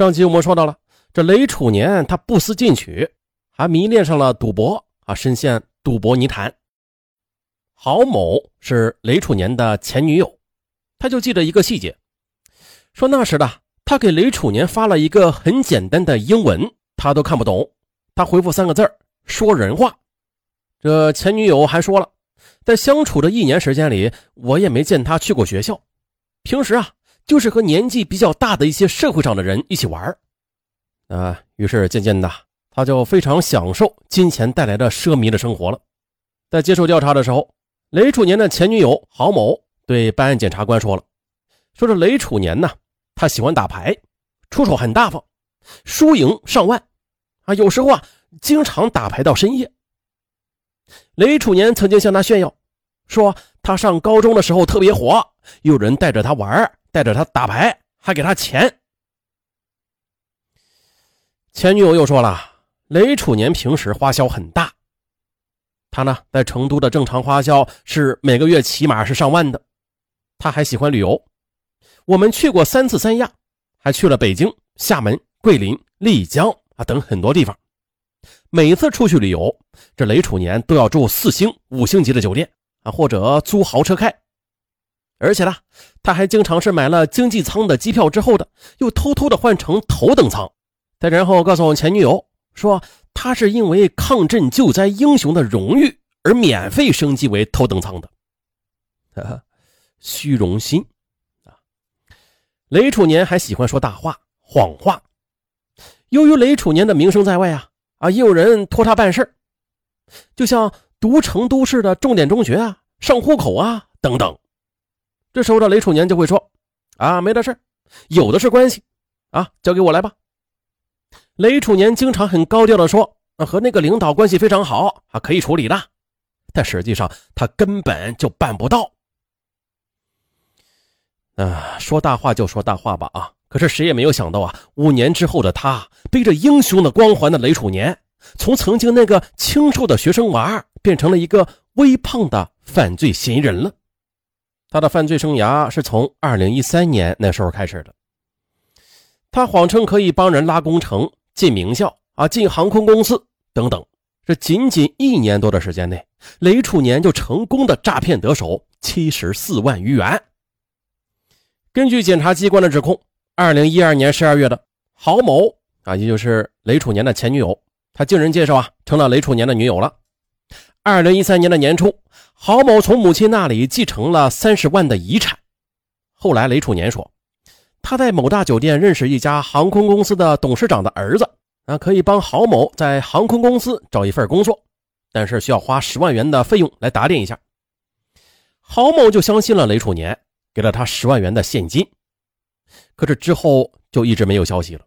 上集我们说到了，这雷楚年他不思进取，还迷恋上了赌博啊，深陷赌博泥潭。郝某是雷楚年的前女友，他就记得一个细节，说那时的他给雷楚年发了一个很简单的英文，他都看不懂，他回复三个字说人话。这前女友还说了，在相处的一年时间里，我也没见他去过学校，平时啊。就是和年纪比较大的一些社会上的人一起玩啊，于是渐渐的，他就非常享受金钱带来的奢靡的生活了。在接受调查的时候，雷楚年的前女友郝某对办案检察官说了：“说这雷楚年呢，他喜欢打牌，出手很大方，输赢上万，啊，有时候啊，经常打牌到深夜。”雷楚年曾经向他炫耀，说他上高中的时候特别火，有人带着他玩带着他打牌，还给他钱。前女友又说了，雷楚年平时花销很大，他呢在成都的正常花销是每个月起码是上万的。他还喜欢旅游，我们去过三次三亚，还去了北京、厦门、桂林、丽江啊等很多地方。每次出去旅游，这雷楚年都要住四星、五星级的酒店啊，或者租豪车开。而且呢，他还经常是买了经济舱的机票之后的，又偷偷的换成头等舱，再然后告诉我前女友说，他是因为抗震救灾英雄的荣誉而免费升级为头等舱的。虚荣心啊！雷楚年还喜欢说大话、谎话。由于雷楚年的名声在外啊，啊，也有人托他办事就像读成都市的重点中学啊、上户口啊等等。这时候的雷楚年就会说：“啊，没的事有的是关系，啊，交给我来吧。”雷楚年经常很高调的说：“和那个领导关系非常好，啊，可以处理的。”但实际上他根本就办不到。啊，说大话就说大话吧，啊！可是谁也没有想到啊，五年之后的他，背着英雄的光环的雷楚年，从曾经那个清瘦的学生娃，变成了一个微胖的犯罪嫌疑人了。他的犯罪生涯是从二零一三年那时候开始的。他谎称可以帮人拉工程、进名校啊、进航空公司等等。这仅仅一年多的时间内，雷楚年就成功的诈骗得手七十四万余元。根据检察机关的指控，二零一二年十二月的郝某啊，也就是雷楚年的前女友，他经人介绍啊，成了雷楚年的女友了。二零一三年的年初。郝某从母亲那里继承了三十万的遗产。后来，雷楚年说，他在某大酒店认识一家航空公司的董事长的儿子，啊，可以帮郝某在航空公司找一份工作，但是需要花十万元的费用来打点一下。郝某就相信了雷楚年，给了他十万元的现金。可是之后就一直没有消息了。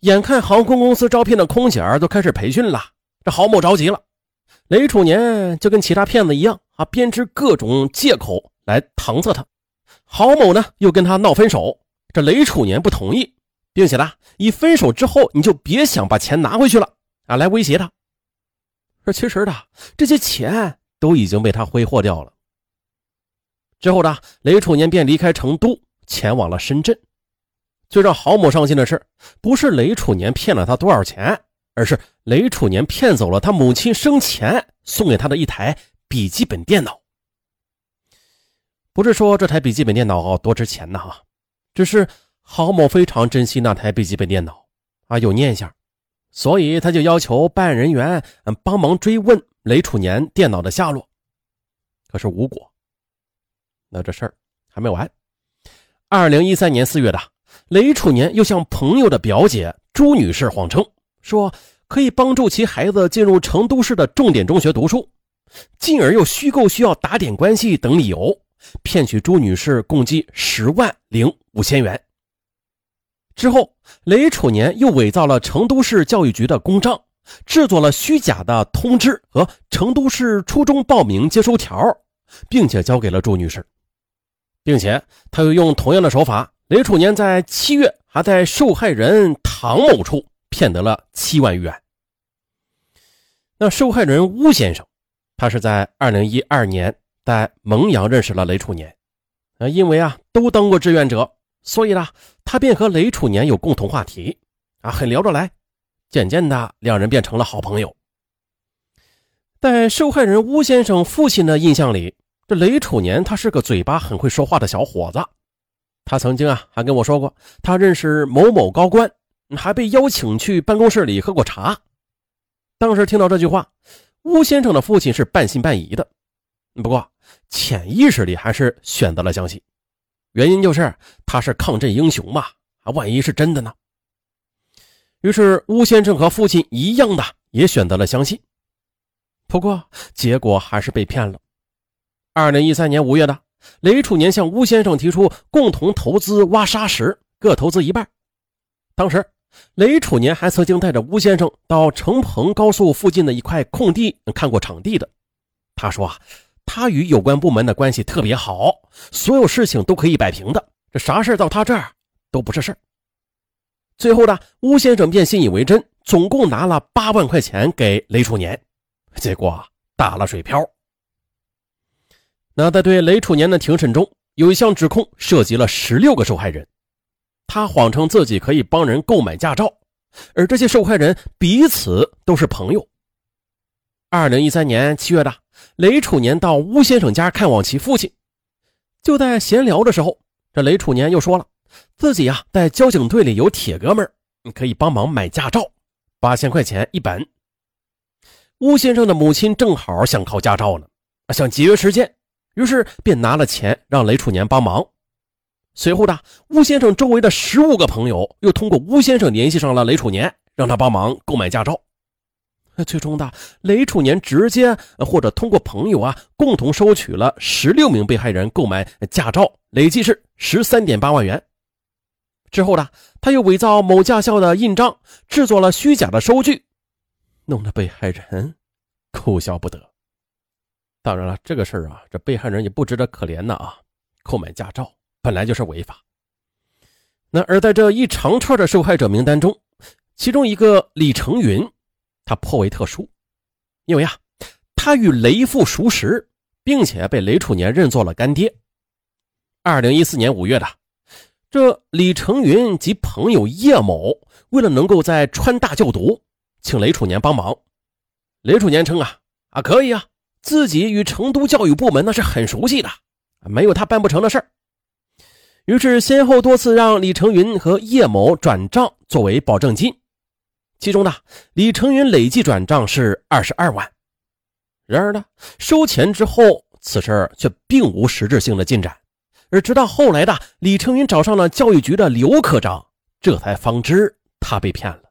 眼看航空公司招聘的空姐儿都开始培训了，这郝某着急了。雷楚年就跟其他骗子一样啊，编织各种借口来搪塞他。郝某呢又跟他闹分手，这雷楚年不同意，并且呢以分手之后你就别想把钱拿回去了啊来威胁他。说其实的这些钱都已经被他挥霍掉了。之后呢，雷楚年便离开成都，前往了深圳。最让郝某伤心的是，不是雷楚年骗了他多少钱。而是雷楚年骗走了他母亲生前送给他的一台笔记本电脑。不是说这台笔记本电脑多值钱呢哈，只是郝某非常珍惜那台笔记本电脑啊，有念想，所以他就要求办案人员帮忙追问雷楚年电脑的下落，可是无果。那这事儿还没完。二零一三年四月的，雷楚年又向朋友的表姐朱女士谎称。说可以帮助其孩子进入成都市的重点中学读书，进而又虚构需要打点关系等理由，骗取朱女士共计十万零五千元。之后，雷楚年又伪造了成都市教育局的公章，制作了虚假的通知和成都市初中报名接收条，并且交给了朱女士，并且他又用同样的手法，雷楚年在七月还在受害人唐某处。骗得了七万余元。那受害人邬先生，他是在二零一二年在蒙阳认识了雷楚年，啊，因为啊都当过志愿者，所以呢，他便和雷楚年有共同话题，啊，很聊得来。渐渐的，两人变成了好朋友。在受害人巫先生父亲的印象里，这雷楚年他是个嘴巴很会说话的小伙子。他曾经啊还跟我说过，他认识某某高官，还被邀请去办公室里喝过茶。当时听到这句话，巫先生的父亲是半信半疑的，不过潜意识里还是选择了相信。原因就是他是抗震英雄嘛，啊，万一是真的呢？于是巫先生和父亲一样的也选择了相信。不过结果还是被骗了。二零一三年五月的，雷楚年向巫先生提出共同投资挖沙石，各投资一半。当时雷楚年还曾经带着巫先生到城彭高速附近的一块空地看过场地的。他说啊。他与有关部门的关系特别好，所有事情都可以摆平的。这啥事到他这儿都不是事最后呢，巫先生便信以为真，总共拿了八万块钱给雷楚年，结果打了水漂。那在对雷楚年的庭审中，有一项指控涉及了十六个受害人，他谎称自己可以帮人购买驾照，而这些受害人彼此都是朋友。二零一三年七月的。雷楚年到巫先生家看望其父亲，就在闲聊的时候，这雷楚年又说了自己啊在交警队里有铁哥们儿，可以帮忙买驾照，八千块钱一本。巫先生的母亲正好想考驾照呢，想节约时间，于是便拿了钱让雷楚年帮忙。随后呢，吴先生周围的十五个朋友又通过吴先生联系上了雷楚年，让他帮忙购买驾照。最终的雷楚年直接或者通过朋友啊，共同收取了十六名被害人购买驾照，累计是十三点八万元。之后呢，他又伪造某驾校的印章，制作了虚假的收据，弄得被害人 哭笑不得。当然了，这个事儿啊，这被害人也不值得可怜的啊。购买驾照本来就是违法。那而在这一长串的受害者名单中，其中一个李成云。他颇为特殊，因为啊，他与雷父熟识，并且被雷楚年认作了干爹。二零一四年五月的，这李成云及朋友叶某为了能够在川大就读，请雷楚年帮忙。雷楚年称啊啊可以啊，自己与成都教育部门那是很熟悉的，没有他办不成的事儿。于是先后多次让李成云和叶某转账作为保证金。其中呢，李成云累计转账是二十二万。然而呢，收钱之后，此事却并无实质性的进展。而直到后来的李成云找上了教育局的刘科长，这才方知他被骗了。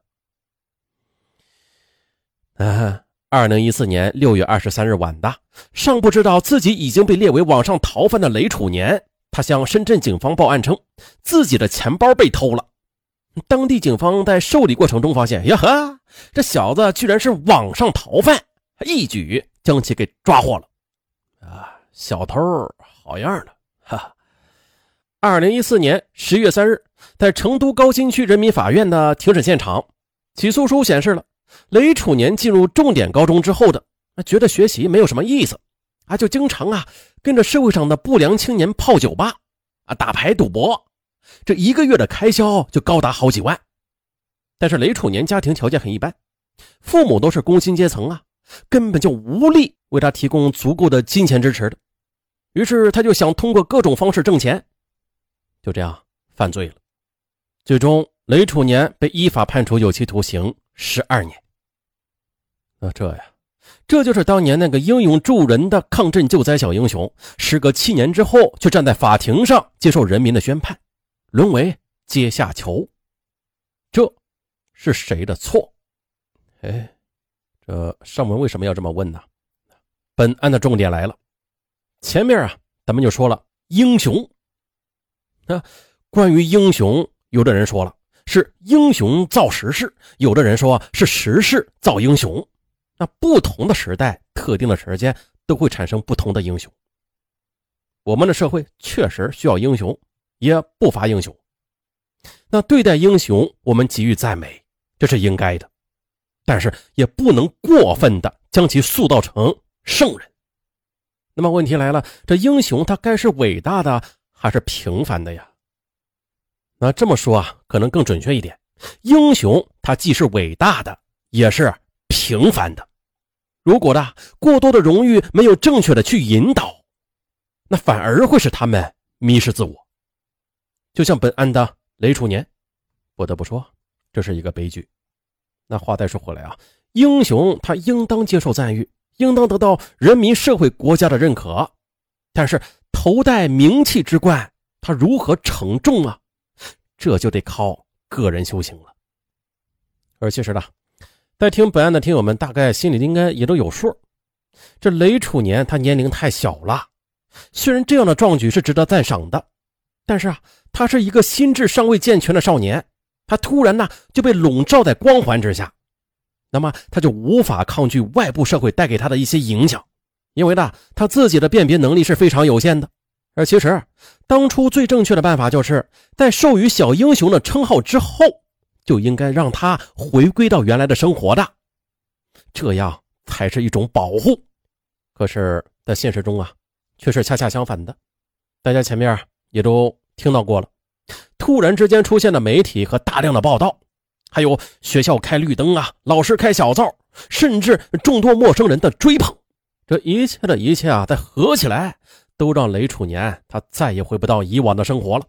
嗯，二零一四年六月二十三日晚的，尚不知道自己已经被列为网上逃犯的雷楚年，他向深圳警方报案称，自己的钱包被偷了。当地警方在受理过程中发现，呀呵，这小子居然是网上逃犯，一举将其给抓获了。啊，小偷好样的！哈。二零一四年十月三日，在成都高新区人民法院的庭审现场，起诉书显示了雷楚年进入重点高中之后的，觉得学习没有什么意思，啊，就经常啊跟着社会上的不良青年泡酒吧，啊，打牌赌博。这一个月的开销就高达好几万，但是雷楚年家庭条件很一般，父母都是工薪阶层啊，根本就无力为他提供足够的金钱支持的。于是他就想通过各种方式挣钱，就这样犯罪了。最终，雷楚年被依法判处有期徒刑十二年。那这呀，这就是当年那个英勇助人的抗震救灾小英雄，时隔七年之后，却站在法庭上接受人民的宣判。沦为阶下囚，这是谁的错？哎，这上文为什么要这么问呢？本案的重点来了。前面啊，咱们就说了英雄。啊，关于英雄，有的人说了是英雄造时势，有的人说是时势造英雄。那不同的时代、特定的时间，都会产生不同的英雄。我们的社会确实需要英雄。也不乏英雄，那对待英雄，我们给予赞美，这是应该的，但是也不能过分的将其塑造成圣人。那么问题来了，这英雄他该是伟大的还是平凡的呀？那这么说啊，可能更准确一点。英雄他既是伟大的，也是平凡的。如果的过多的荣誉没有正确的去引导，那反而会使他们迷失自我。就像本案的雷楚年，不得不说，这是一个悲剧。那话再说回来啊，英雄他应当接受赞誉，应当得到人民、社会、国家的认可。但是头戴名气之冠，他如何承重啊？这就得靠个人修行了。而其实呢，在听本案的听友们大概心里应该也都有数。这雷楚年他年龄太小了，虽然这样的壮举是值得赞赏的，但是啊，他是一个心智尚未健全的少年，他突然呢就被笼罩在光环之下，那么他就无法抗拒外部社会带给他的一些影响，因为呢他自己的辨别能力是非常有限的。而其实当初最正确的办法就是在授予小英雄的称号之后。就应该让他回归到原来的生活的，这样才是一种保护。可是，在现实中啊，却是恰恰相反的。大家前面也都听到过了，突然之间出现的媒体和大量的报道，还有学校开绿灯啊，老师开小灶，甚至众多陌生人的追捧，这一切的一切啊，再合起来，都让雷楚年他再也回不到以往的生活了。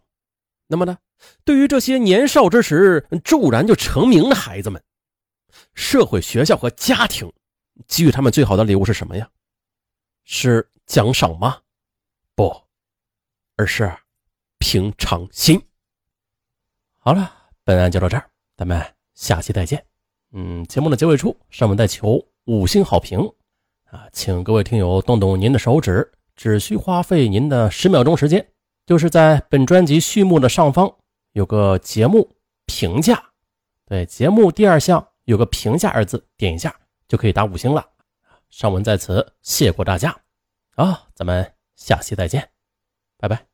那么呢？对于这些年少之时骤然就成名的孩子们，社会、学校和家庭给予他们最好的礼物是什么呀？是奖赏吗？不，而是平常心。好了，本案就到这儿，咱们下期再见。嗯，节目的结尾处，上面再求五星好评啊，请各位听友动动您的手指，只需花费您的十秒钟时间，就是在本专辑序幕的上方。有个节目评价，对节目第二项有个评价二字，点一下就可以打五星了。上文在此，谢过大家，啊，咱们下期再见，拜拜。